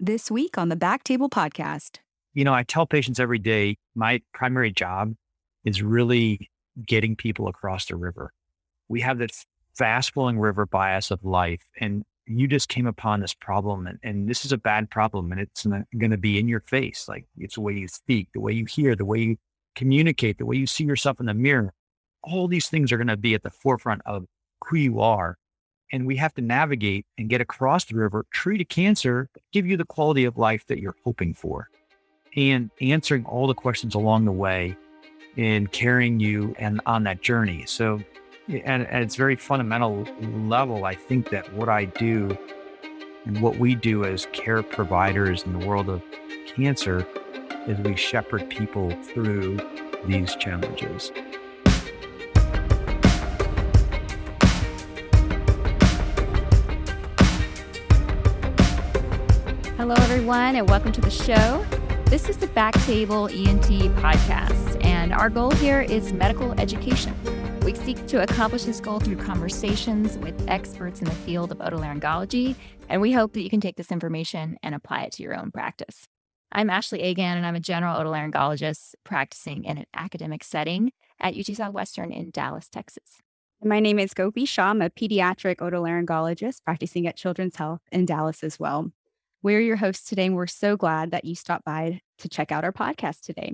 This week on the Back Table Podcast. You know, I tell patients every day my primary job is really getting people across the river. We have this fast flowing river bias of life, and you just came upon this problem, and, and this is a bad problem, and it's going to be in your face. Like it's the way you speak, the way you hear, the way you communicate, the way you see yourself in the mirror. All these things are going to be at the forefront of who you are. And we have to navigate and get across the river, treat a cancer, give you the quality of life that you're hoping for, and answering all the questions along the way and carrying you and on that journey. So, at, at its very fundamental level, I think that what I do and what we do as care providers in the world of cancer is we shepherd people through these challenges. Hello, everyone, and welcome to the show. This is the Back Table ENT podcast, and our goal here is medical education. We seek to accomplish this goal through conversations with experts in the field of otolaryngology, and we hope that you can take this information and apply it to your own practice. I'm Ashley Agan, and I'm a general otolaryngologist practicing in an academic setting at UT Southwestern in Dallas, Texas. My name is Gopi Shah. I'm a pediatric otolaryngologist practicing at Children's Health in Dallas as well. We're your hosts today, and we're so glad that you stopped by to check out our podcast today.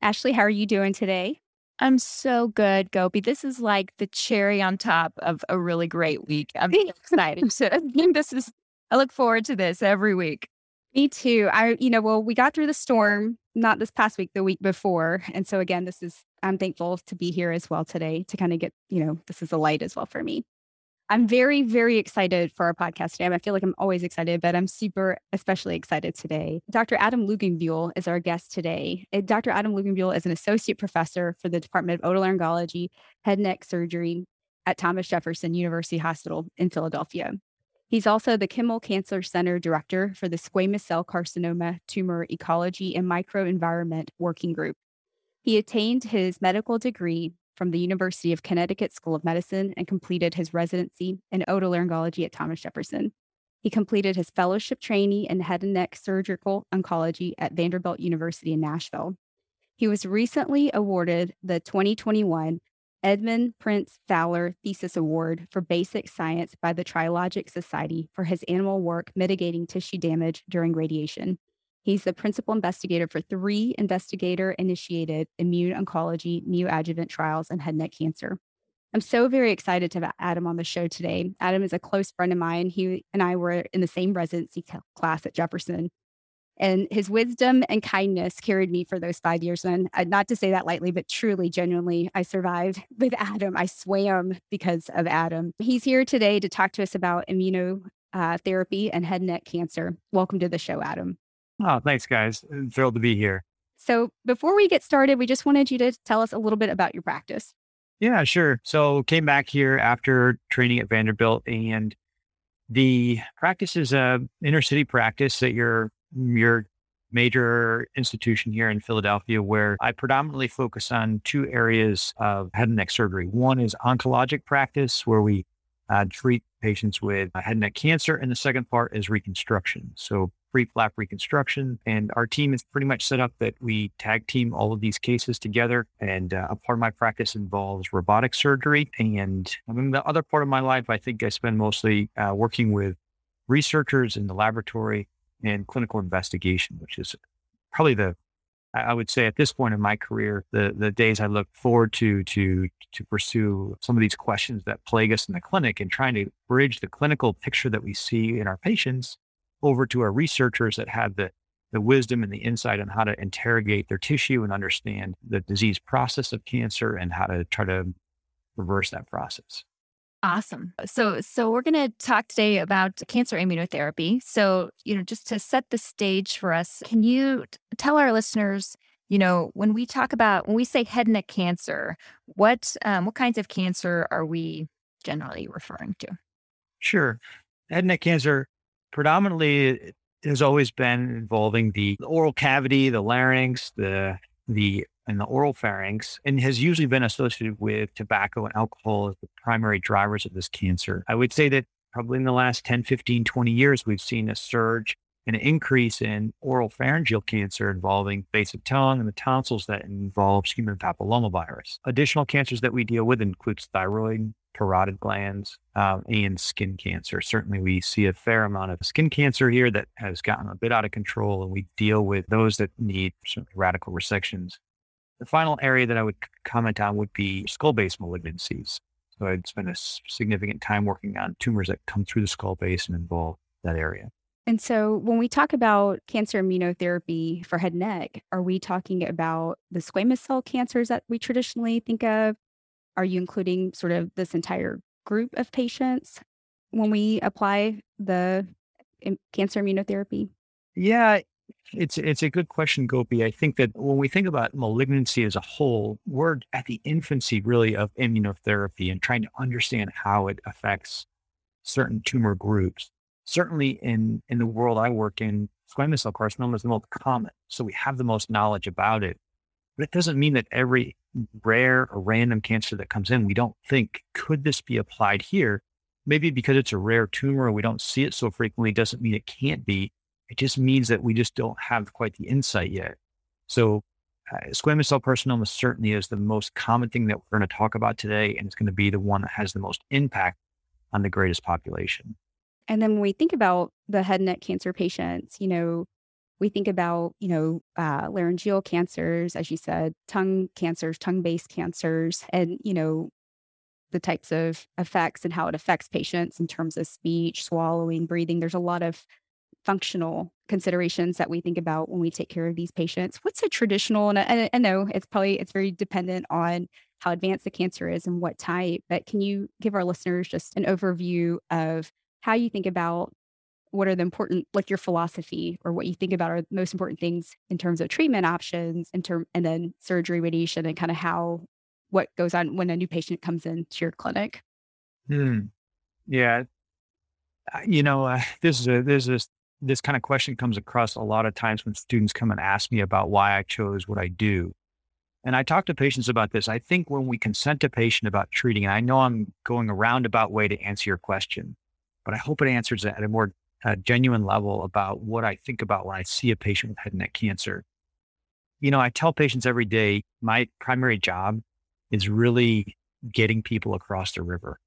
Ashley, how are you doing today? I'm so good, Gopi. This is like the cherry on top of a really great week. I'm excited. So this is I look forward to this every week. Me too. I, you know, well, we got through the storm, not this past week, the week before. And so again, this is I'm thankful to be here as well today to kind of get, you know, this is a light as well for me. I'm very, very excited for our podcast today. I feel like I'm always excited, but I'm super, especially excited today. Dr. Adam Luginbuehl is our guest today. Eh, Dr. Adam Luginbuehl is an associate professor for the Department of Otolaryngology, Head and Neck Surgery at Thomas Jefferson University Hospital in Philadelphia. He's also the Kimmel Cancer Center Director for the Squamous Cell Carcinoma Tumor Ecology and Microenvironment Working Group. He attained his medical degree from the University of Connecticut School of Medicine and completed his residency in otolaryngology at Thomas Jefferson. He completed his fellowship training in head and neck surgical oncology at Vanderbilt University in Nashville. He was recently awarded the 2021 Edmund Prince Fowler Thesis Award for Basic Science by the Triological Society for his animal work mitigating tissue damage during radiation. He's the principal investigator for three investigator initiated immune oncology neoadjuvant trials in head and neck cancer. I'm so very excited to have Adam on the show today. Adam is a close friend of mine. He and I were in the same residency class at Jefferson. And his wisdom and kindness carried me for those five years. And not to say that lightly, but truly, genuinely, I survived with Adam. I swam because of Adam. He's here today to talk to us about immunotherapy uh, and head and neck cancer. Welcome to the show, Adam. Oh, thanks, guys. I'm thrilled to be here. So, before we get started, we just wanted you to tell us a little bit about your practice. Yeah, sure. So, came back here after training at Vanderbilt, and the practice is a inner city practice at your your major institution here in Philadelphia, where I predominantly focus on two areas of head and neck surgery. One is oncologic practice, where we uh, treat patients with uh, head and neck cancer, and the second part is reconstruction. So free-flap reconstruction. And our team is pretty much set up that we tag team all of these cases together. And uh, a part of my practice involves robotic surgery. And I mean, the other part of my life, I think I spend mostly uh, working with researchers in the laboratory and clinical investigation, which is probably the I would say at this point in my career, the the days I look forward to to to pursue some of these questions that plague us in the clinic and trying to bridge the clinical picture that we see in our patients over to our researchers that have the, the wisdom and the insight on how to interrogate their tissue and understand the disease process of cancer and how to try to reverse that process. Awesome. So so we're going to talk today about cancer immunotherapy. So, you know, just to set the stage for us, can you tell our listeners, you know, when we talk about when we say head and neck cancer, what um, what kinds of cancer are we generally referring to? Sure. Head and neck cancer predominantly it has always been involving the oral cavity, the larynx, the the and the oral pharynx, and has usually been associated with tobacco and alcohol as the primary drivers of this cancer. I would say that probably in the last 10, 15, 20 years, we've seen a surge an increase in oral pharyngeal cancer involving base of tongue and the tonsils that involves human papillomavirus. Additional cancers that we deal with includes thyroid, parotid glands, um, and skin cancer. Certainly, we see a fair amount of skin cancer here that has gotten a bit out of control, and we deal with those that need radical resections. The final area that I would comment on would be skull base malignancies. So I'd spend a significant time working on tumors that come through the skull base and involve that area. And so when we talk about cancer immunotherapy for head and neck, are we talking about the squamous cell cancers that we traditionally think of? Are you including sort of this entire group of patients when we apply the cancer immunotherapy? Yeah, it's it's a good question, Gopi. I think that when we think about malignancy as a whole, we're at the infancy really of immunotherapy and trying to understand how it affects certain tumor groups certainly in in the world I work in, squamous cell carcinoma is the most common. So we have the most knowledge about it. But it doesn't mean that every rare or random cancer that comes in, we don't think, could this be applied here? Maybe because it's a rare tumor and we don't see it so frequently doesn't mean it can't be. It just means that we just don't have quite the insight yet. So uh, squamous cell carcinoma certainly is the most common thing that we're going to talk about today, and it's going to be the one that has the most impact on the greatest population. And then when we think about the head and neck cancer patients, you know, we think about, you know, uh, laryngeal cancers, as you said, tongue cancers, tongue based cancers, and, you know, the types of effects and how it affects patients in terms of speech, swallowing, breathing. There's a lot of functional considerations that we think about when we take care of these patients. What's a traditional, and I, I know it's probably, it's very dependent on how advanced the cancer is and what type, but can you give our listeners just an overview of how you think about what are the important like your philosophy or what you think about are the most important things in terms of treatment options in term and then surgery radiation and kind of how what goes on when a new patient comes into your clinic? Hmm. yeah. You know uh, this is a this is this kind of question comes across a lot of times when students come and ask me about why i chose what i do. And i talk to patients about this. I think when we consent a patient about treating and i know i'm going a roundabout way to answer your question but I hope it answers that at a more uh, genuine level about what I think about when I see a patient with head and neck cancer. You know, I tell patients every day my primary job is really getting people across the river.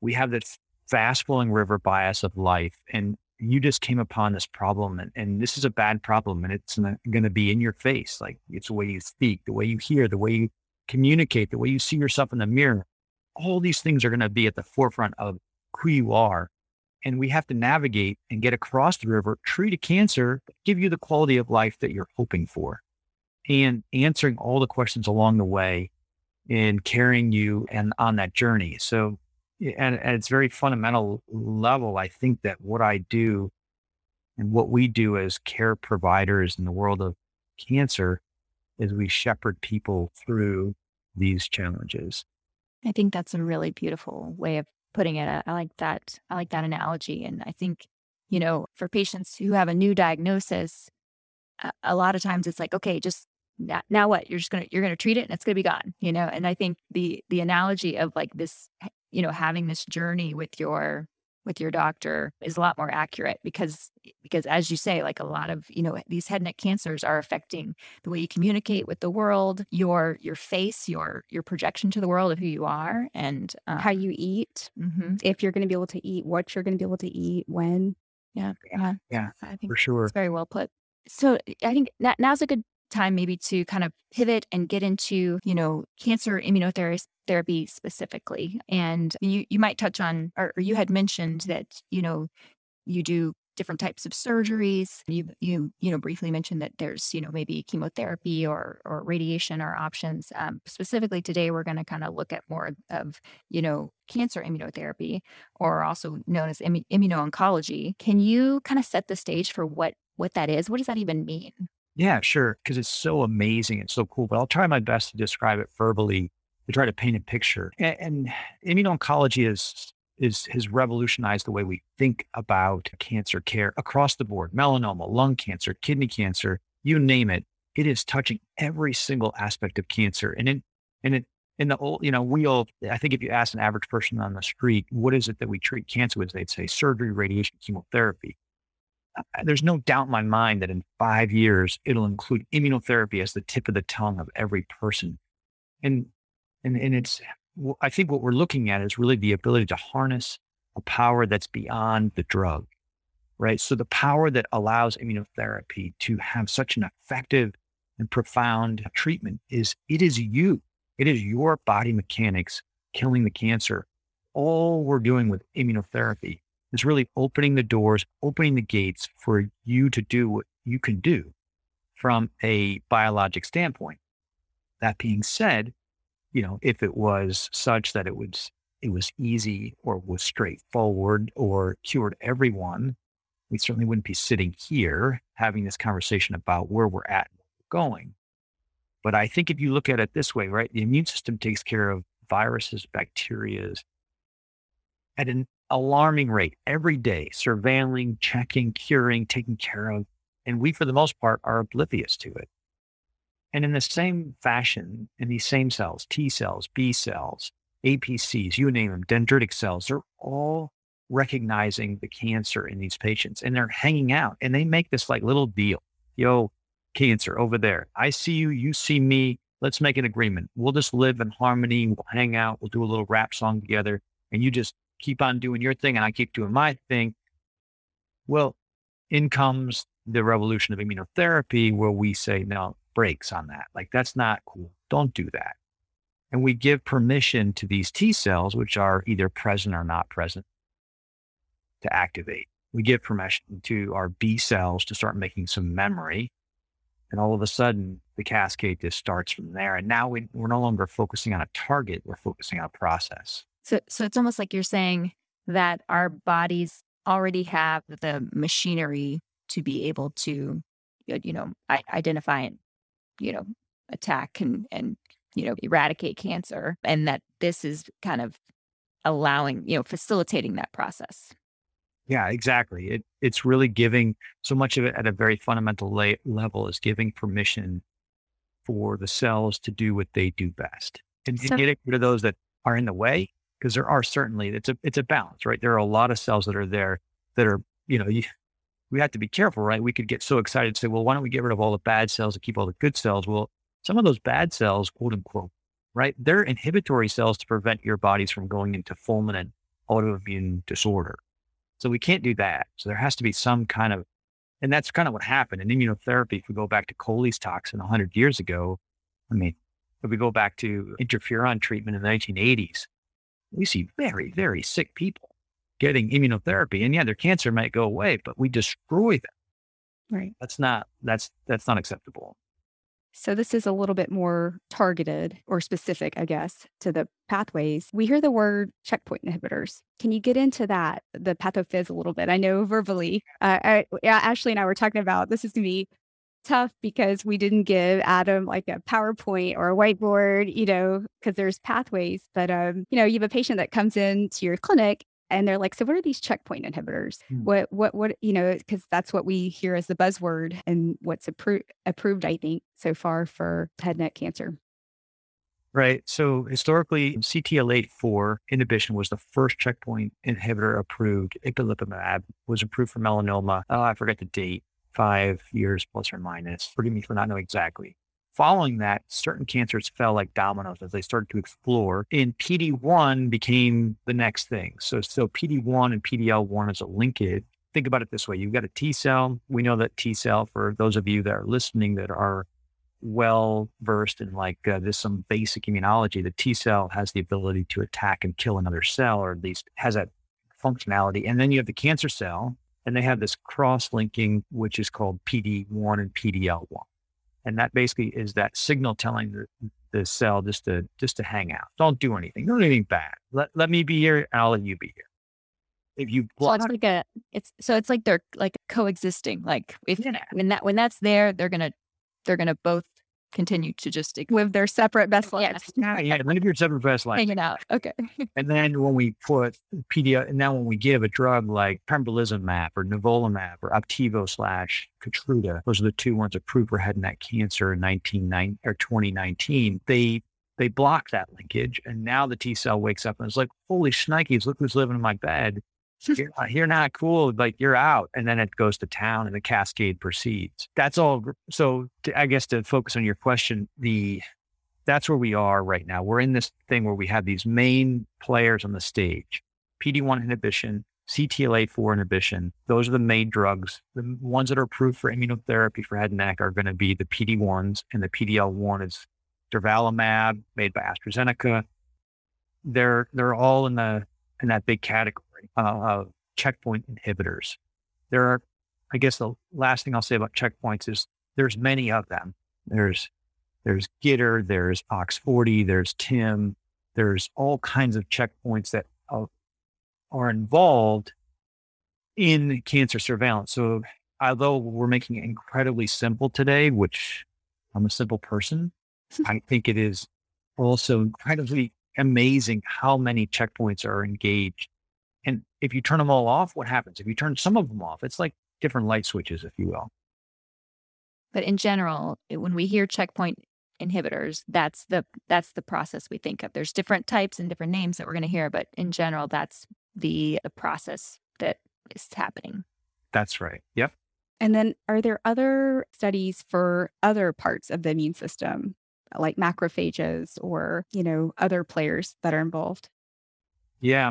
We have this fast flowing river bias of life, and you just came upon this problem, and, and this is a bad problem, and it's going to be in your face. Like it's the way you speak, the way you hear, the way you communicate, the way you see yourself in the mirror. All these things are going to be at the forefront of who you are and we have to navigate and get across the river, treat a cancer, give you the quality of life that you're hoping for, and answering all the questions along the way and carrying you and on that journey. So, and at its very fundamental level, I think that what I do and what we do as care providers in the world of cancer is we shepherd people through these challenges. I think that's a really beautiful way of putting it. I like that. I like that analogy. And I think, you know, for patients who have a new diagnosis, a, a lot of times it's like, okay, just now, now what? You're just gonna you're gonna treat it and it's gonna be gone, you know. And I think the the analogy of like this, you know, having this journey with your with your doctor is a lot more accurate because because as you say like a lot of you know these head neck cancers are affecting the way you communicate with the world your your face your your projection to the world of who you are and um, how you eat mm-hmm. if you're going to be able to eat what you're going to be able to eat when. Yeah yeah, yeah. I think for sure. It's very well put. So i think that now's a good time maybe to kind of pivot and get into, you know, cancer immunotherapy specifically. And you, you might touch on, or, or you had mentioned that, you know, you do different types of surgeries. You you you know briefly mentioned that there's you know maybe chemotherapy or or radiation or options. Um, specifically today, we're going to kind of look at more of you know cancer immunotherapy, or also known as immuno-oncology. Can you kind of set the stage for what what that is? What does that even mean? Yeah, sure. Because it's so amazing and so cool. But I'll try my best to describe it verbally to try to paint a picture. And, and immuno-oncology is is has revolutionized the way we think about cancer care across the board. Melanoma, lung cancer, kidney cancer, you name it. It is touching every single aspect of cancer. And it and it in the old, you know, we all, I think if you ask an average person on the street, what is it that we treat cancer with? They'd say surgery, radiation, chemotherapy. There's no doubt in my mind that in five years, it'll include immunotherapy as the tip of the tongue of every person. And, and, and it's, I think what we're looking at is really the ability to harness a power that's beyond the drug, right? So the power that allows immunotherapy to have such an effective and profound treatment is it is you it is your body mechanics killing the cancer. All we're doing with immunotherapy is really opening the doors, opening the gates for you to do what you can do from a biologic standpoint. That being said, you know, if it was such that it was it was easy or was straightforward or cured everyone, we certainly wouldn't be sitting here having this conversation about where we're at and where we're going. But I think if you look at it this way, right, the immune system takes care of viruses, bacterias at an alarming rate every day, surveilling, checking, curing, taking care of. And we, for the most part, are oblivious to it. And in the same fashion, in these same cells, T cells, B cells, APCs, you name them, dendritic cells, they're all recognizing the cancer in these patients and they're hanging out and they make this like little deal. Yo, cancer over there. I see you, you see me. Let's make an agreement. We'll just live in harmony. We'll hang out. We'll do a little rap song together. And you just keep on doing your thing and I keep doing my thing. Well, in comes the revolution of immunotherapy where we say, no, breaks on that. Like, that's not cool. Don't do that. And we give permission to these T cells, which are either present or not present, to activate. We give permission to our B cells to start making some memory and all of a sudden, the cascade just starts from there. And now we, we're no longer focusing on a target, we're focusing on a process. So, so it's almost like you're saying that our bodies already have the machinery to be able to, you know, identify and, you know, attack and, and, you know, eradicate cancer. And that this is kind of allowing, you know, facilitating that process. Yeah, exactly. It it's really giving so much of it at a very fundamental la- level is giving permission for the cells to do what they do best and, so, and getting rid of those that are in the way because there are certainly it's a it's a balance, right? There are a lot of cells that are there that are you know you, we have to be careful, right? We could get so excited and say, well, why don't we get rid of all the bad cells and keep all the good cells? Well, some of those bad cells, quote unquote, right? They're inhibitory cells to prevent your bodies from going into fulminant autoimmune disorder so we can't do that. So there has to be some kind of, and that's kind of what happened in immunotherapy. If we go back to Coley's toxin 100 years ago, I mean, if we go back to interferon treatment in the 1980s, we see very, very sick people getting immunotherapy. And yeah, their cancer might go away, but we destroy them. Right. That's not, that's, that's not acceptable. So this is a little bit more targeted or specific, I guess, to the pathways. We hear the word checkpoint inhibitors. Can you get into that, the pathophys a little bit? I know verbally, uh, I, Ashley and I were talking about this is going to be tough because we didn't give Adam like a PowerPoint or a whiteboard, you know, because there's pathways. But um, you know, you have a patient that comes into your clinic and they're like, so what are these checkpoint inhibitors? Hmm. What, what, what, you know, because that's what we hear as the buzzword and what's approved, approved, I think, so far for head neck cancer. Right. So historically, CTLA4 inhibition was the first checkpoint inhibitor approved. Ipilimumab was approved for melanoma. Oh, I forget the date, five years plus or minus. Forgive me for not knowing exactly. Following that, certain cancers fell like dominoes as they started to explore, and PD1 became the next thing. So, so PD1 and PDL1 is a linkage. Think about it this way: you've got a T cell. We know that T cell, for those of you that are listening that are well versed in like uh, this some basic immunology, the T cell has the ability to attack and kill another cell, or at least has that functionality. And then you have the cancer cell, and they have this cross linking, which is called PD1 and PDL1 and that basically is that signal telling the, the cell just to just to hang out. Don't do anything. Don't do anything bad. Let let me be here, and I'll let you be here. If you block, so it's like a it's so it's like they're like coexisting. Like if yeah. when that when that's there, they're gonna they're gonna both continue to just live their separate best lives. Yeah, yeah, live your separate best lives. Hanging out. Okay. and then when we put PD, and now when we give a drug like pembrolizumab or nivolumab or Opdivo slash Keytruda, those are the two ones approved for head and neck cancer in 1990 or 2019. They they block that linkage. And now the T cell wakes up and is like, holy shnikes, look who's living in my bed. You're, uh, you're not cool. Like you're out. And then it goes to town and the cascade proceeds. That's all. So to, I guess to focus on your question, the, that's where we are right now. We're in this thing where we have these main players on the stage, PD1 inhibition, CTLA4 inhibition. Those are the main drugs. The ones that are approved for immunotherapy for head and neck are going to be the PD1s and the PDL1 is durvalumab made by AstraZeneca. They're they're all in the in that big category uh, checkpoint inhibitors. There are, I guess, the last thing I'll say about checkpoints is there's many of them. There's there's GITR, there's OX40, there's TIM, there's all kinds of checkpoints that uh, are involved in cancer surveillance. So although we're making it incredibly simple today, which I'm a simple person, I think it is also incredibly amazing how many checkpoints are engaged. And if you turn them all off, what happens? If you turn some of them off, it's like different light switches, if you will. But in general, when we hear checkpoint inhibitors, that's the that's the process we think of. There's different types and different names that we're going to hear, but in general, that's the the process that is happening. That's right. Yep. And then are there other studies for other parts of the immune system like macrophages or, you know, other players that are involved? Yeah.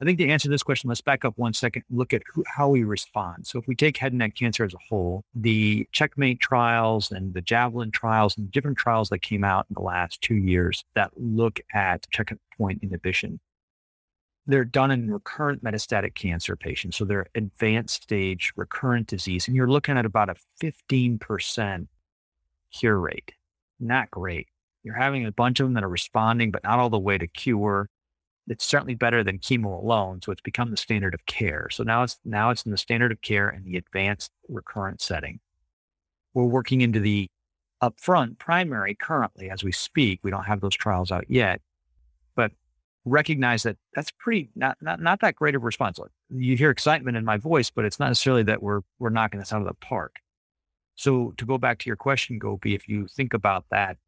I think to answer this question, let's back up one second look at who, how we respond. So, if we take head and neck cancer as a whole, the checkmate trials and the javelin trials and different trials that came out in the last two years that look at checkpoint inhibition, they're done in recurrent metastatic cancer patients. So, they're advanced stage recurrent disease. And you're looking at about a 15% cure rate not great. You're having a bunch of them that are responding, but not all the way to cure. It's certainly better than chemo alone. So it's become the standard of care. So now it's now it's in the standard of care in the advanced recurrent setting. We're working into the upfront primary currently as we speak. We don't have those trials out yet, but recognize that that's pretty not not not that great of a response. You hear excitement in my voice, but it's not necessarily that we're we're knocking this out of the park. So to go back to your question, Gopi, if you think about that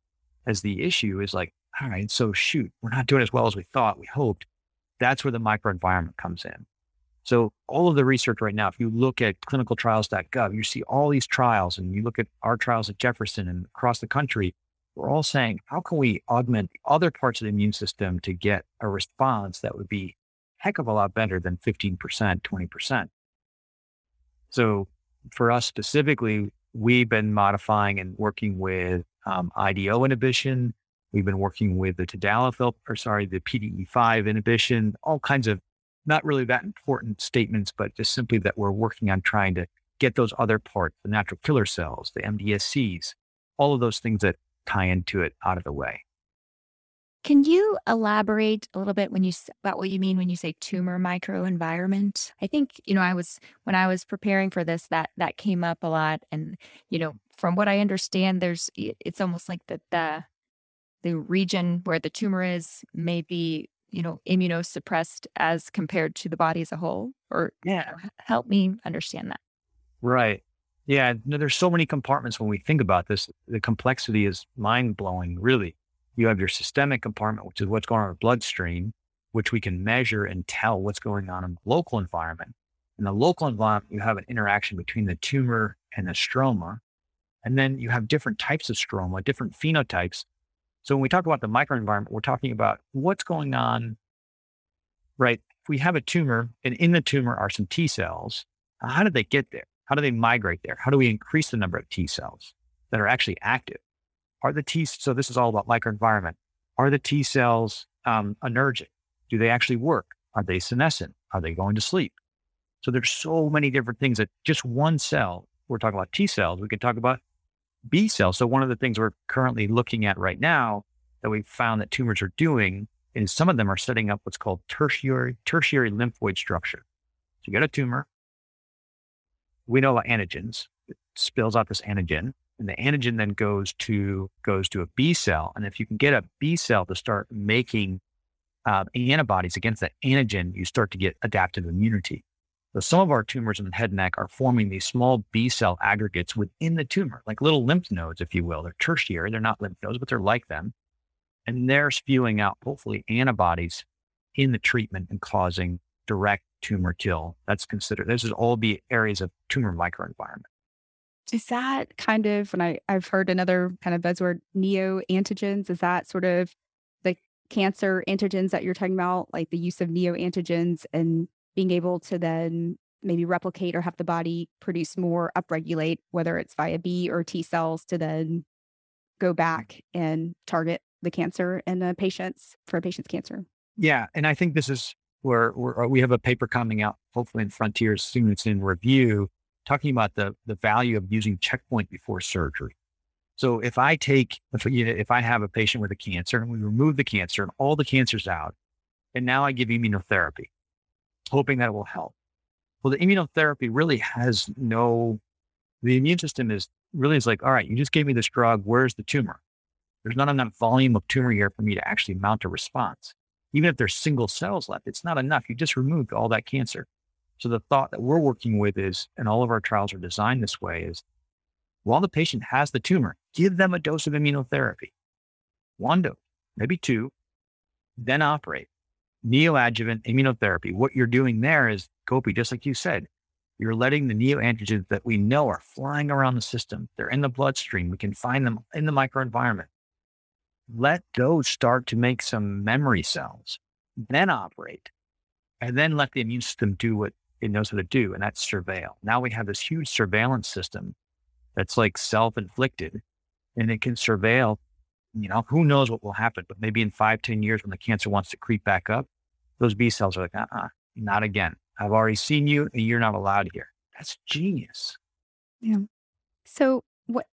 as the issue is like, all right, so shoot, we're not doing as well as we thought, we hoped. That's where the microenvironment comes in. So all of the research right now, if you look at clinicaltrials.gov, you see all these trials and you look at our trials at Jefferson and across the country, we're all saying, how can we augment other parts of the immune system to get a response that would be heck of a lot better than 15%, 20%. So for us specifically, we've been modifying and working with um, IDO inhibition. We've been working with the tadalafil, or sorry, the PDE5 inhibition, all kinds of not really that important statements, but just simply that we're working on trying to get those other parts, the natural killer cells, the MDSCs, all of those things that tie into it out of the way. Can you elaborate a little bit when you about what you mean when you say tumor microenvironment? I think you know I was when I was preparing for this that that came up a lot, and you know from what I understand, there's it's almost like that the the region where the tumor is may be you know immunosuppressed as compared to the body as a whole, or yeah, help me understand that. Right. Yeah. No, there's so many compartments when we think about this. The complexity is mind blowing, really. You have your systemic compartment, which is what's going on in the bloodstream, which we can measure and tell what's going on in the local environment. In the local environment, you have an interaction between the tumor and the stroma. And then you have different types of stroma, different phenotypes. So when we talk about the microenvironment, we're talking about what's going on, right? If we have a tumor and in the tumor are some T cells, how did they get there? How do they migrate there? How do we increase the number of T cells that are actually active? Are the T, so this is all about microenvironment. Are the T cells um, anergic? Do they actually work? Are they senescent? Are they going to sleep? So there's so many different things that just one cell, we're talking about T cells, we could talk about B cells. So one of the things we're currently looking at right now that we've found that tumors are doing is some of them are setting up what's called tertiary, tertiary lymphoid structure. So you get a tumor. We know about antigens. It spills out this antigen and the antigen then goes to goes to a B cell. And if you can get a B cell to start making uh, antibodies against that antigen, you start to get adaptive immunity. So some of our tumors in the head and neck are forming these small B cell aggregates within the tumor, like little lymph nodes, if you will. They're tertiary, they're not lymph nodes, but they're like them. And they're spewing out, hopefully, antibodies in the treatment and causing direct tumor kill. That's considered, this is all be areas of tumor microenvironment. Is that kind of when I, I've heard another kind of buzzword neoantigens? Is that sort of the cancer antigens that you're talking about, like the use of neoantigens and being able to then maybe replicate or have the body produce more, upregulate, whether it's via B or T cells to then go back and target the cancer in the patients for a patient's cancer? Yeah. And I think this is where, where uh, we have a paper coming out, hopefully in Frontiers soon. It's in review talking about the, the value of using checkpoint before surgery. So if I take, if, you know, if I have a patient with a cancer and we remove the cancer and all the cancer's out, and now I give immunotherapy, hoping that it will help. Well, the immunotherapy really has no, the immune system is really is like, all right, you just gave me this drug. Where's the tumor? There's not enough volume of tumor here for me to actually mount a response. Even if there's single cells left, it's not enough. You just removed all that cancer. So the thought that we're working with is, and all of our trials are designed this way is while the patient has the tumor, give them a dose of immunotherapy, one dose, maybe two, then operate. Neoadjuvant immunotherapy. What you're doing there is, Gopi, just like you said, you're letting the neoantigens that we know are flying around the system. They're in the bloodstream. We can find them in the microenvironment. Let those start to make some memory cells, then operate, and then let the immune system do what it knows how to do, and that's surveil. Now we have this huge surveillance system that's like self inflicted, and it can surveil. You know, who knows what will happen, but maybe in five, ten years when the cancer wants to creep back up, those B cells are like, uh uh-uh, not again. I've already seen you and you're not allowed here. That's genius. Yeah. So what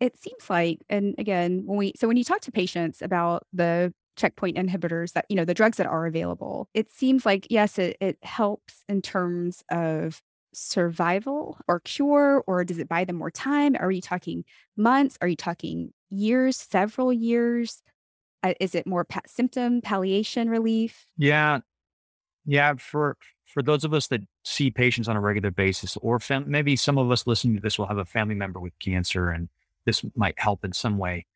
it seems like, and again, when we so when you talk to patients about the checkpoint inhibitors that, you know, the drugs that are available, it seems like, yes, it, it helps in terms of survival or cure, or does it buy them more time? Are you talking months? Are you talking years, several years? Uh, is it more pa- symptom palliation relief? Yeah. Yeah. For, for those of us that see patients on a regular basis, or fam- maybe some of us listening to this will have a family member with cancer and this might help in some way.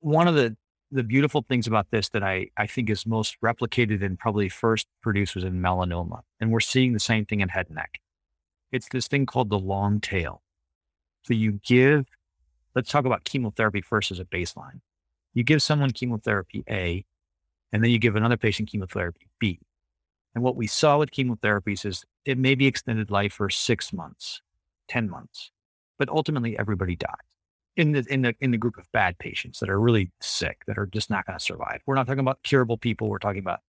One of the the beautiful things about this that I, I think is most replicated and probably first produced was in melanoma. And we're seeing the same thing in head and neck. It's this thing called the long tail. So you give, let's talk about chemotherapy first as a baseline. You give someone chemotherapy A, and then you give another patient chemotherapy B. And what we saw with chemotherapies is it may be extended life for six months, 10 months, but ultimately everybody dies in the in the in the group of bad patients that are really sick that are just not going to survive. We're not talking about curable people. We're talking about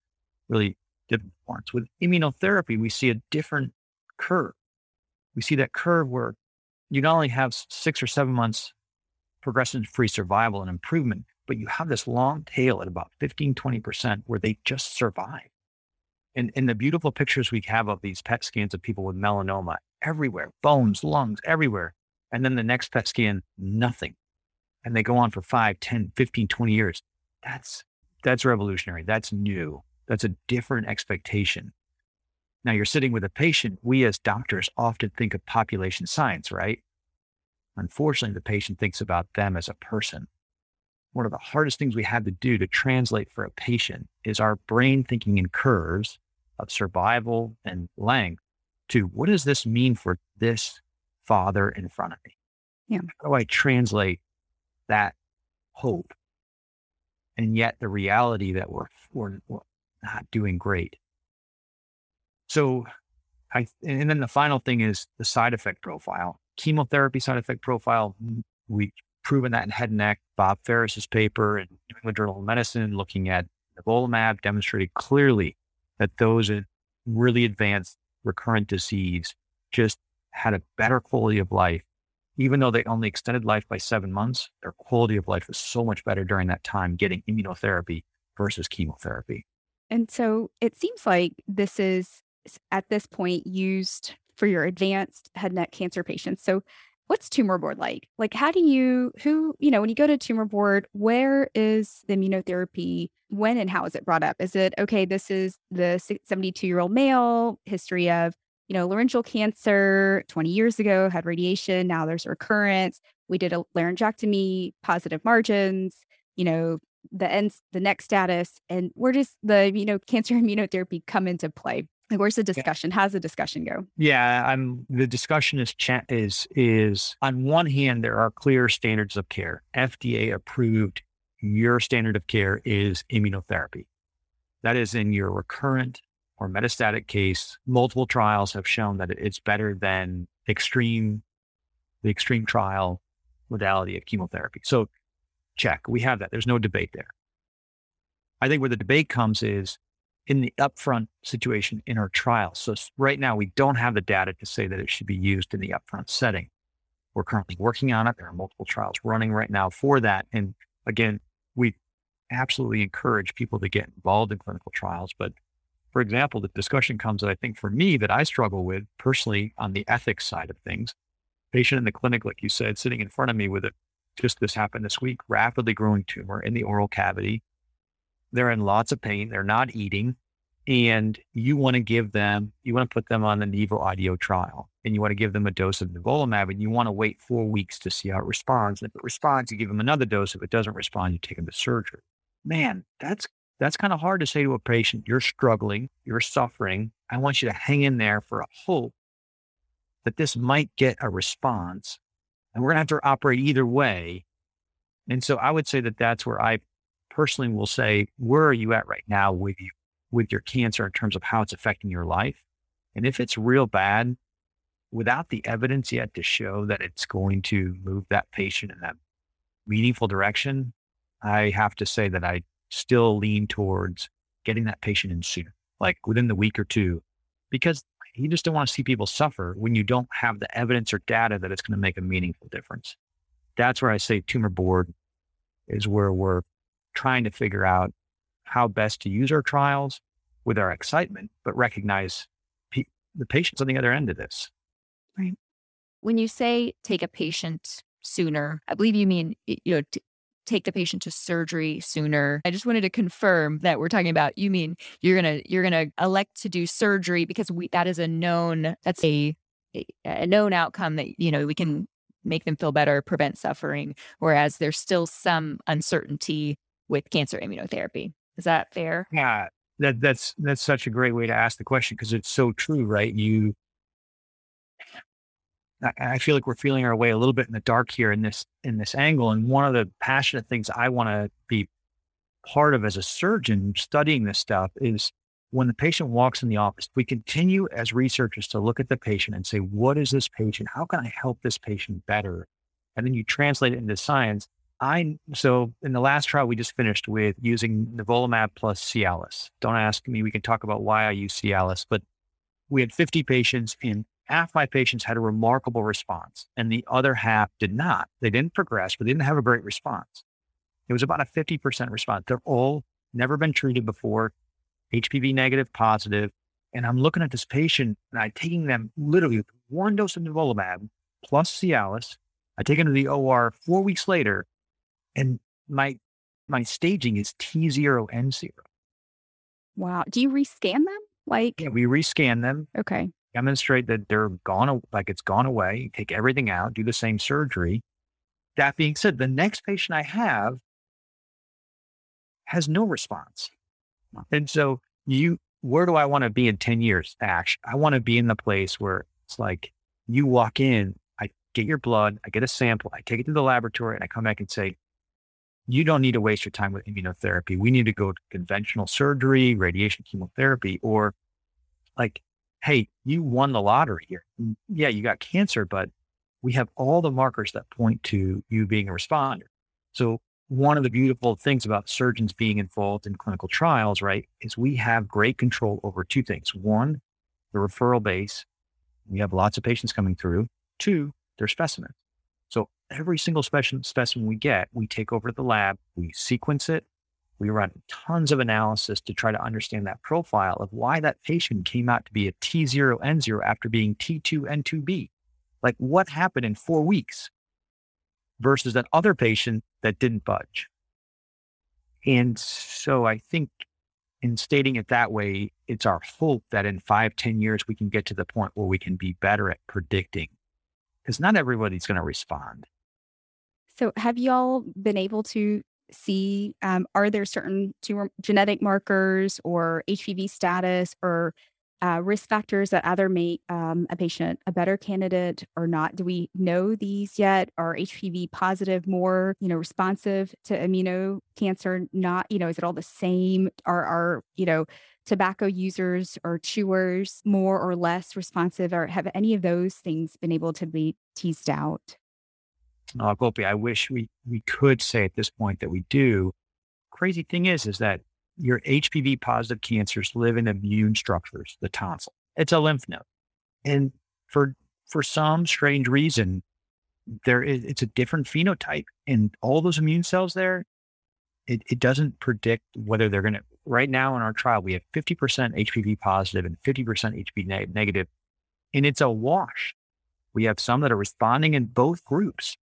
really different forms. With immunotherapy, we see a different curve. We see that curve where you not only have six or seven months progression free survival and improvement, but you have this long tail at about 15, 20% where they just survive. And, and the beautiful pictures we have of these PET scans of people with melanoma everywhere, bones, lungs, everywhere. And then the next PET scan, nothing. And they go on for 5, 10, 15, 20 years. That's, that's revolutionary. That's new. That's a different expectation. Now you're sitting with a patient. We as doctors often think of population science, right? Unfortunately, the patient thinks about them as a person. One of the hardest things we have to do to translate for a patient is our brain thinking in curves of survival and length to what does this mean for this father in front of me. Yeah. How do I translate that hope? And yet the reality that we're, we're, we're not doing great. So I, and then the final thing is the side effect profile. Chemotherapy side effect profile, we've proven that in head and neck. Bob Ferris's paper in New England Journal of Medicine looking at nivolumab demonstrated clearly that those in really advanced recurrent disease just had a better quality of life. Even though they only extended life by seven months, their quality of life was so much better during that time getting immunotherapy versus chemotherapy. And so it seems like this is at this point used for your advanced head neck cancer patients. So what's tumor board like? Like how do you who, you know, when you go to tumor board, where is the immunotherapy? When and how is it brought up? Is it okay, this is the 72-year-old male, history of you know, laryngeal cancer 20 years ago had radiation. Now there's recurrence. We did a laryngectomy, positive margins. You know, the ends, the next status, and where does the you know cancer immunotherapy come into play? Like, where's the discussion? How's the discussion go? Yeah, I'm. The discussion is cha- is is on one hand there are clear standards of care, FDA approved. Your standard of care is immunotherapy. That is in your recurrent or metastatic case. Multiple trials have shown that it's better than extreme, the extreme trial modality of chemotherapy. So check. We have that. There's no debate there. I think where the debate comes is in the upfront situation in our trial. So right now we don't have the data to say that it should be used in the upfront setting. We're currently working on it. There are multiple trials running right now for that. And again, we absolutely encourage people to get involved in clinical trials. But for example, the discussion comes that I think for me that I struggle with personally on the ethics side of things. Patient in the clinic, like you said, sitting in front of me with a just this happened this week, rapidly growing tumor in the oral cavity. They're in lots of pain. They're not eating. And you want to give them, you want to put them on the Nivo IDEO trial and you want to give them a dose of nivolumab and you want to wait four weeks to see how it responds. And if it responds, you give them another dose. If it doesn't respond, you take them to surgery. Man, that's that's kind of hard to say to a patient, you're struggling, you're suffering. I want you to hang in there for a hope that this might get a response and we're going to have to operate either way. And so I would say that that's where I personally will say, where are you at right now with you, with your cancer in terms of how it's affecting your life? And if it's real bad, without the evidence yet to show that it's going to move that patient in that meaningful direction, I have to say that I still lean towards getting that patient in sooner, like within the week or two, because you just don't want to see people suffer when you don't have the evidence or data that it's going to make a meaningful difference. That's where I say tumor board is where we're trying to figure out how best to use our trials with our excitement, but recognize pe- the patients on the other end of this. Right. When you say take a patient sooner, I believe you mean you know t- take the patient to surgery sooner. I just wanted to confirm that we're talking about you mean you're going to you're going to elect to do surgery because we that is a known that's a a known outcome that you know we can make them feel better, prevent suffering whereas there's still some uncertainty with cancer immunotherapy. Is that fair? Yeah. That that's that's such a great way to ask the question because it's so true, right? You I feel like we're feeling our way a little bit in the dark here in this in this angle. And one of the passionate things I want to be part of as a surgeon studying this stuff is when the patient walks in the office, we continue as researchers to look at the patient and say, what is this patient? How can I help this patient better? And then you translate it into science. I so in the last trial we just finished with using nivolumab plus Cialis. Don't ask me. We can talk about why I use Cialis, but we had 50 patients in half my patients had a remarkable response and the other half did not. They didn't progress, but they didn't have a great response. It was about a 50% response. They're all never been treated before, HPV negative, positive. And I'm looking at this patient and I'm taking them literally one dose of nivolumab plus Cialis. I take them to the OR four weeks later and my, my staging is T0, N0. Wow. Do you rescan them? Like, yeah, we rescan them. Okay demonstrate that they're gone, like it's gone away, take everything out, do the same surgery. That being said, the next patient I have has no response. And so you, where do I want to be in 10 years, Ash? I want to be in the place where it's like you walk in, I get your blood, I get a sample, I take it to the laboratory and I come back and say, you don't need to waste your time with immunotherapy. We need to go to conventional surgery, radiation chemotherapy, or like hey, you won the lottery here. Mm, yeah, you got cancer, but we have all the markers that point to you being a responder. So one of the beautiful things about surgeons being involved in clinical trials, right, is we have great control over two things. One, the referral base. We have lots of patients coming through. Two, their specimens. Every single specimen, specimen we get, we take over to the lab, we sequence it, we run tons of analysis to try to understand that profile of why that patient came out to be a T0, N0 after being T2, N2B. Like what happened in four weeks versus that other patient that didn't budge. And so I think in stating it that way, it's our hope that in five, ten years, we can get to the point where we can be better at predicting because not everybody's going to respond. So, have y'all been able to see um, are there certain tumor genetic markers or HPV status or uh, risk factors that either make um, a patient a better candidate or not? Do we know these yet? Are HPV positive more, you know, responsive to immuno cancer? Not, you know, is it all the same? Are are you know tobacco users or chewers more or less responsive, or have any of those things been able to be teased out? Oh, Gopi, I wish we we could say at this point that we do. Crazy thing is, is that your HPV positive cancers live in immune structures, the tonsil. It's a lymph node. And for for some strange reason, there is it's a different phenotype. And all those immune cells there, it, it doesn't predict whether they're gonna right now in our trial, we have 50% HPV positive and 50% HPV negative, and it's a wash. We have some that are responding in both groups.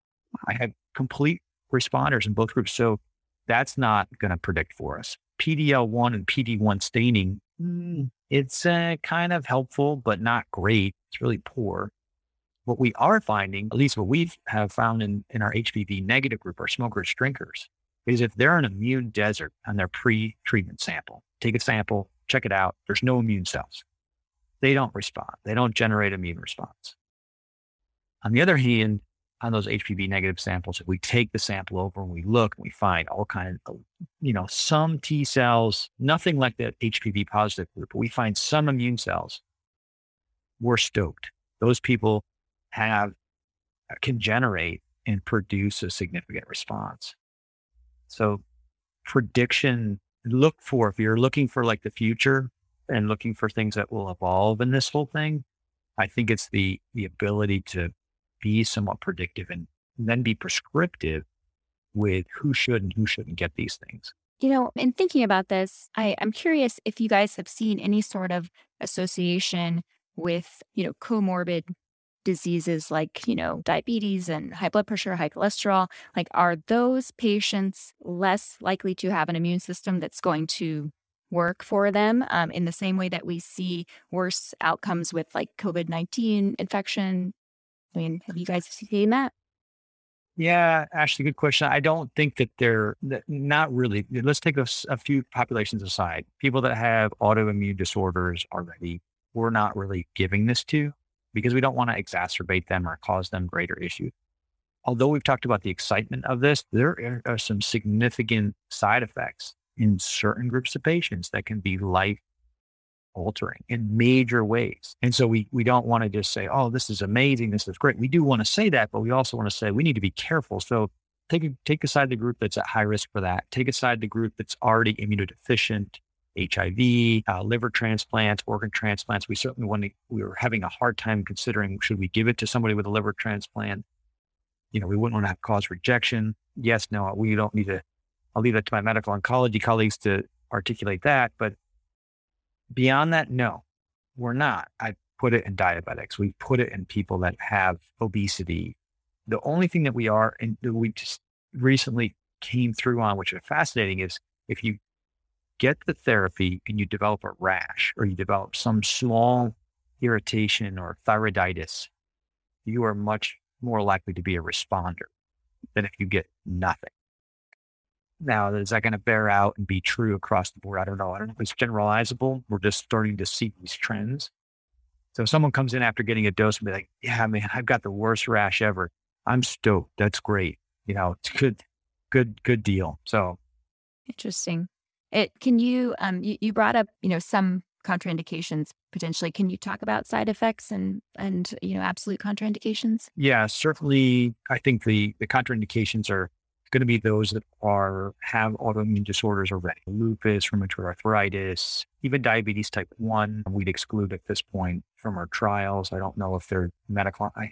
I have complete responders in both groups. So that's not going to predict for us. PDL1 and PD1 staining, mm, it's uh, kind of helpful, but not great. It's really poor. What we are finding, at least what we have found in, in our HPV negative group, our smokers, drinkers, is if they're an immune desert on their pre treatment sample, take a sample, check it out, there's no immune cells. They don't respond, they don't generate immune response. On the other hand, on those HPV negative samples, if we take the sample over and we look we find all kind of, you know, some T cells, nothing like the HPV positive group, but we find some immune cells, we're stoked. Those people have, uh, can generate and produce a significant response. So prediction, look for, if you're looking for like the future and looking for things that will evolve in this whole thing, I think it's the, the ability to be somewhat predictive and then be prescriptive with who should and who shouldn't get these things. You know, in thinking about this, I, I'm curious if you guys have seen any sort of association with, you know, comorbid diseases like, you know, diabetes and high blood pressure, high cholesterol. Like, are those patients less likely to have an immune system that's going to work for them um, in the same way that we see worse outcomes with like COVID 19 infection, I mean, have you guys seen that? Yeah, Ashley, good question. I don't think that they're not really. Let's take a, a, few populations aside. People that have autoimmune disorders already, we're not really giving this to because we don't want to exacerbate them or cause them greater issues. Although we've talked about the excitement of this, there are some significant side effects in certain groups of patients that can be life altering in major ways. And so we we don't want to just say, "Oh, this is amazing, this is great." We do want to say that, but we also want to say we need to be careful. So take take aside the group that's at high risk for that. Take aside the group that's already immunodeficient, HIV, uh, liver transplants, organ transplants. We certainly want to. We were having a hard time considering should we give it to somebody with a liver transplant. You know, we wouldn't want to have cause rejection. Yes, no, we don't need to. I'll leave that to my medical oncology colleagues to articulate that. But Beyond that, no, we're not. I put it in diabetics. We put it in people that have obesity. The only thing that we are, and we just recently came through on, which is fascinating, is if you get the therapy and you develop a rash or you develop some small irritation or thyroiditis, you are much more likely to be a responder than if you get nothing. Now, is that going to bear out and be true across the board? I don't know. I don't know if it's generalizable. We're just starting to see these trends. So if someone comes in after getting a dose and be like, yeah, man, I've got the worst rash ever. I'm stoked. That's great. You know, it's good, good, good deal. So interesting. It can you um you, you brought up, you know, some contraindications potentially. Can you talk about side effects and and you know absolute contraindications? Yeah, certainly I think the the contraindications are going to be those that are have autoimmune disorders already, lupus, rheumatoid arthritis, even diabetes type one. We'd exclude at this point from our trials. I don't know if they're medical. I,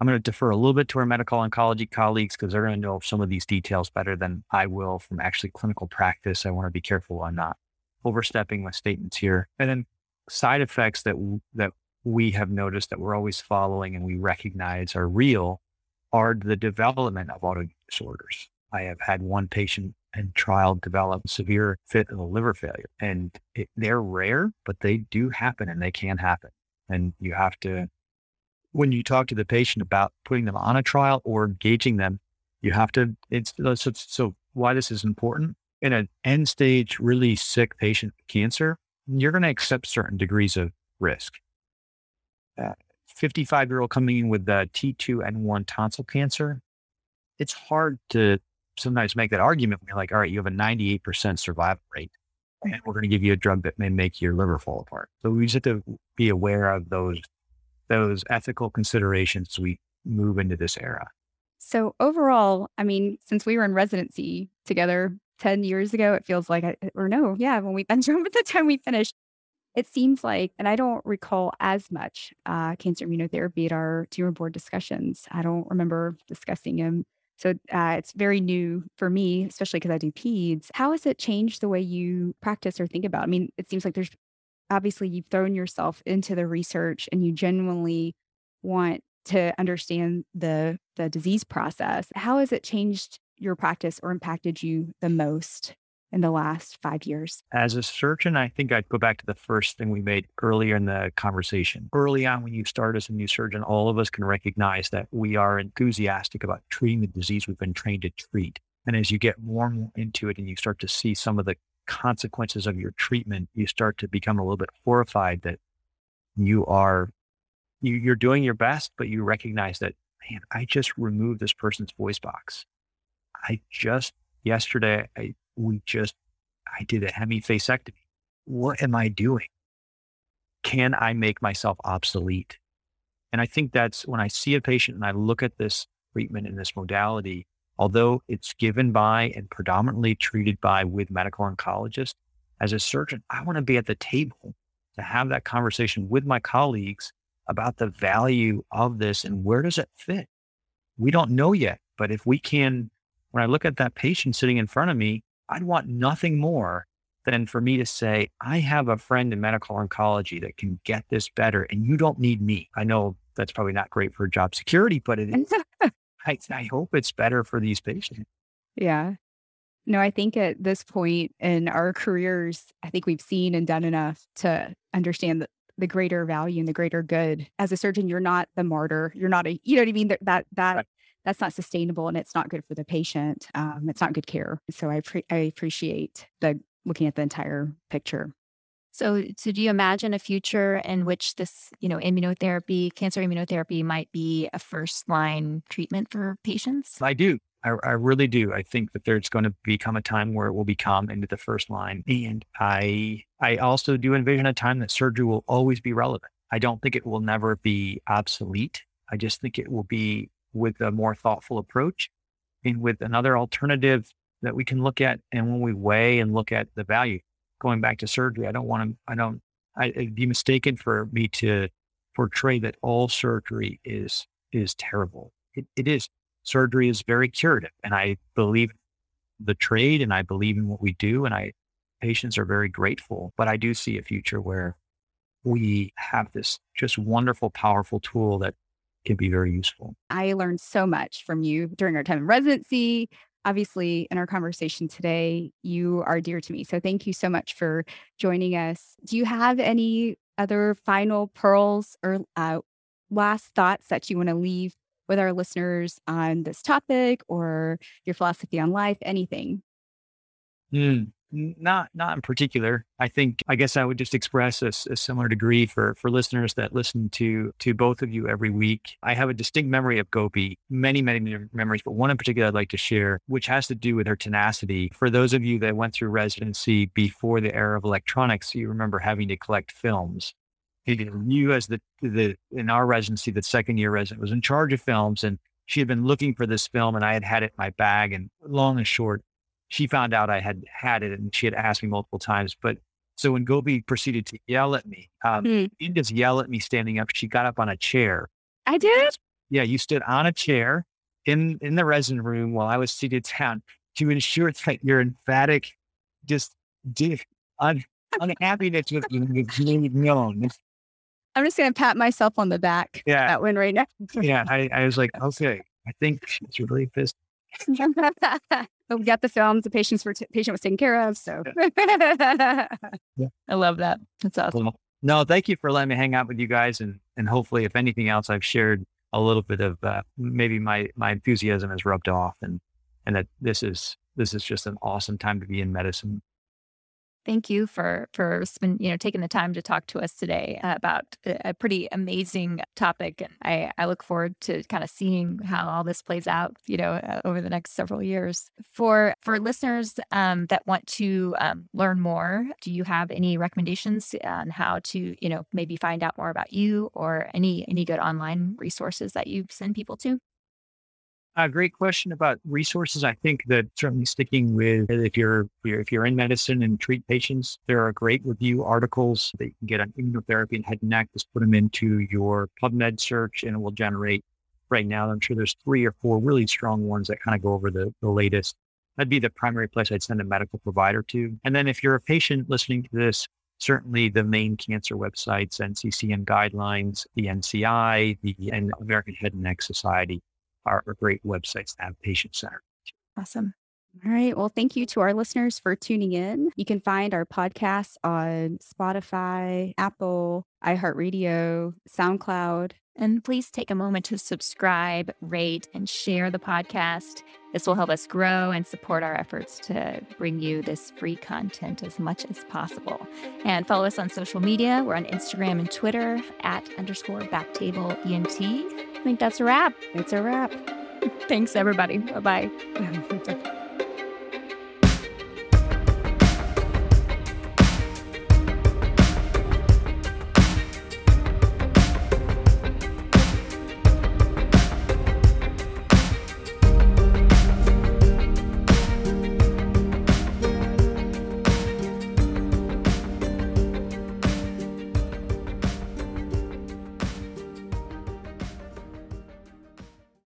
I'm going to defer a little bit to our medical oncology colleagues because they're going to know some of these details better than I will from actually clinical practice. I want to be careful on not overstepping my statements here. And then side effects that that we have noticed that we're always following and we recognize are real are the development of autoimmune disorders. I have had one patient and trial develop severe fit of liver failure, and it, they're rare, but they do happen and they can happen. And you have to, when you talk to the patient about putting them on a trial or engaging them, you have to. It's uh, so, so why this is important. In an end stage, really sick patient with cancer, you're going to accept certain degrees of risk. Uh, 55 year old coming in with the T2N1 tonsil cancer, it's hard to sometimes make that argument you're like, all right, you have a 98% survival rate and we're going to give you a drug that may make your liver fall apart. So we just have to be aware of those, those ethical considerations as we move into this era. So overall, I mean, since we were in residency together 10 years ago, it feels like, I, or no, yeah, when we, sure the time we finished, it seems like, and I don't recall as much uh, cancer immunotherapy at our tumor board discussions. I don't remember discussing them. So uh, it's very new for me, especially because I do peds. How has it changed the way you practice or think about? I mean, it seems like there's obviously you've thrown yourself into the research and you genuinely want to understand the the disease process. How has it changed your practice or impacted you the most? In the last five years? As a surgeon, I think I'd go back to the first thing we made earlier in the conversation. Early on, when you start as a new surgeon, all of us can recognize that we are enthusiastic about treating the disease we've been trained to treat. And as you get more and more into it and you start to see some of the consequences of your treatment, you start to become a little bit horrified that you are you, you're doing your best, but you recognize that, man, I just removed this person's voice box. I just yesterday I we just, I did a hemi hemiphasectomy. What am I doing? Can I make myself obsolete? And I think that's when I see a patient and I look at this treatment in this modality, although it's given by and predominantly treated by with medical oncologists, as a surgeon, I want to be at the table to have that conversation with my colleagues about the value of this and where does it fit? We don't know yet, but if we can, when I look at that patient sitting in front of me, I'd want nothing more than for me to say, I have a friend in medical oncology that can get this better and you don't need me. I know that's probably not great for job security, but it is. I, I hope it's better for these patients. Yeah. No, I think at this point in our careers, I think we've seen and done enough to understand the, the greater value and the greater good. As a surgeon, you're not the martyr. You're not a, you know what I mean? That that, that right that's not sustainable and it's not good for the patient. Um, it's not good care. So I, pre- I appreciate the looking at the entire picture. So, so do you imagine a future in which this, you know, immunotherapy, cancer immunotherapy might be a first line treatment for patients? I do. I, I, really do. I think that there's going to become a time where it will become into the first line. And I, I also do envision a time that surgery will always be relevant. I don't think it will never be obsolete. I just think it will be with a more thoughtful approach and with another alternative that we can look at. And when we weigh and look at the value, going back to surgery, I don't want to, I don't, I, it'd be mistaken for me to portray that all surgery is, is terrible. It, it is. Surgery is very curative. And I believe the trade and I believe in what we do. And I, patients are very grateful, but I do see a future where we have this just wonderful, powerful tool that can be very useful. I learned so much from you during our time in residency. Obviously, in our conversation today, you are dear to me. So thank you so much for joining us. Do you have any other final pearls or uh, last thoughts that you want to leave with our listeners on this topic or your philosophy on life? Anything? Mm, not not in particular. I think I guess I would just express a, a, similar degree for for listeners that listen to to both of you every week. I have a distinct memory of Gopi, many many memories, but one in particular I'd like to share, which has to do with her tenacity. For those of you that went through residency before the era of electronics, you remember having to collect films. You, as the the in our residency, the second year resident was in charge of films, and she had been looking for this film, and I had had it in my bag. And long and short, she found out I had had it and she had asked me multiple times. But so when Gopi proceeded to yell at me, um, mm. she didn't just yell at me standing up. She got up on a chair. I did. Yeah, you stood on a chair in in the resident room while I was seated down to ensure that your emphatic, just un, unhappiness with being known. I'm just gonna pat myself on the back. Yeah, that win right now. yeah, I, I was like, okay, I think she's really pissed we got the films. The patients were t- patient was taken care of. So yeah. I love that. That's awesome. Well, no, thank you for letting me hang out with you guys, and and hopefully, if anything else, I've shared a little bit of uh, maybe my my enthusiasm has rubbed off, and and that this is this is just an awesome time to be in medicine. Thank you for for spend, you know taking the time to talk to us today about a pretty amazing topic, and I, I look forward to kind of seeing how all this plays out, you know, uh, over the next several years. For for listeners um, that want to um, learn more, do you have any recommendations on how to you know maybe find out more about you or any any good online resources that you send people to? A great question about resources. I think that certainly sticking with if you're if you're in medicine and treat patients, there are great review articles that you can get on immunotherapy and head and neck. Just put them into your PubMed search, and it will generate. Right now, I'm sure there's three or four really strong ones that kind of go over the the latest. That'd be the primary place I'd send a medical provider to. And then if you're a patient listening to this, certainly the main cancer websites, NCCN guidelines, the NCI, the American Head and Neck Society are, are great websites to have patient centered. Awesome. All right. Well, thank you to our listeners for tuning in. You can find our podcasts on Spotify, Apple, iHeartRadio, SoundCloud. And please take a moment to subscribe, rate, and share the podcast. This will help us grow and support our efforts to bring you this free content as much as possible. And follow us on social media. We're on Instagram and Twitter at underscore backtable ENT. I think that's a wrap. It's a wrap. Thanks, everybody. Bye bye.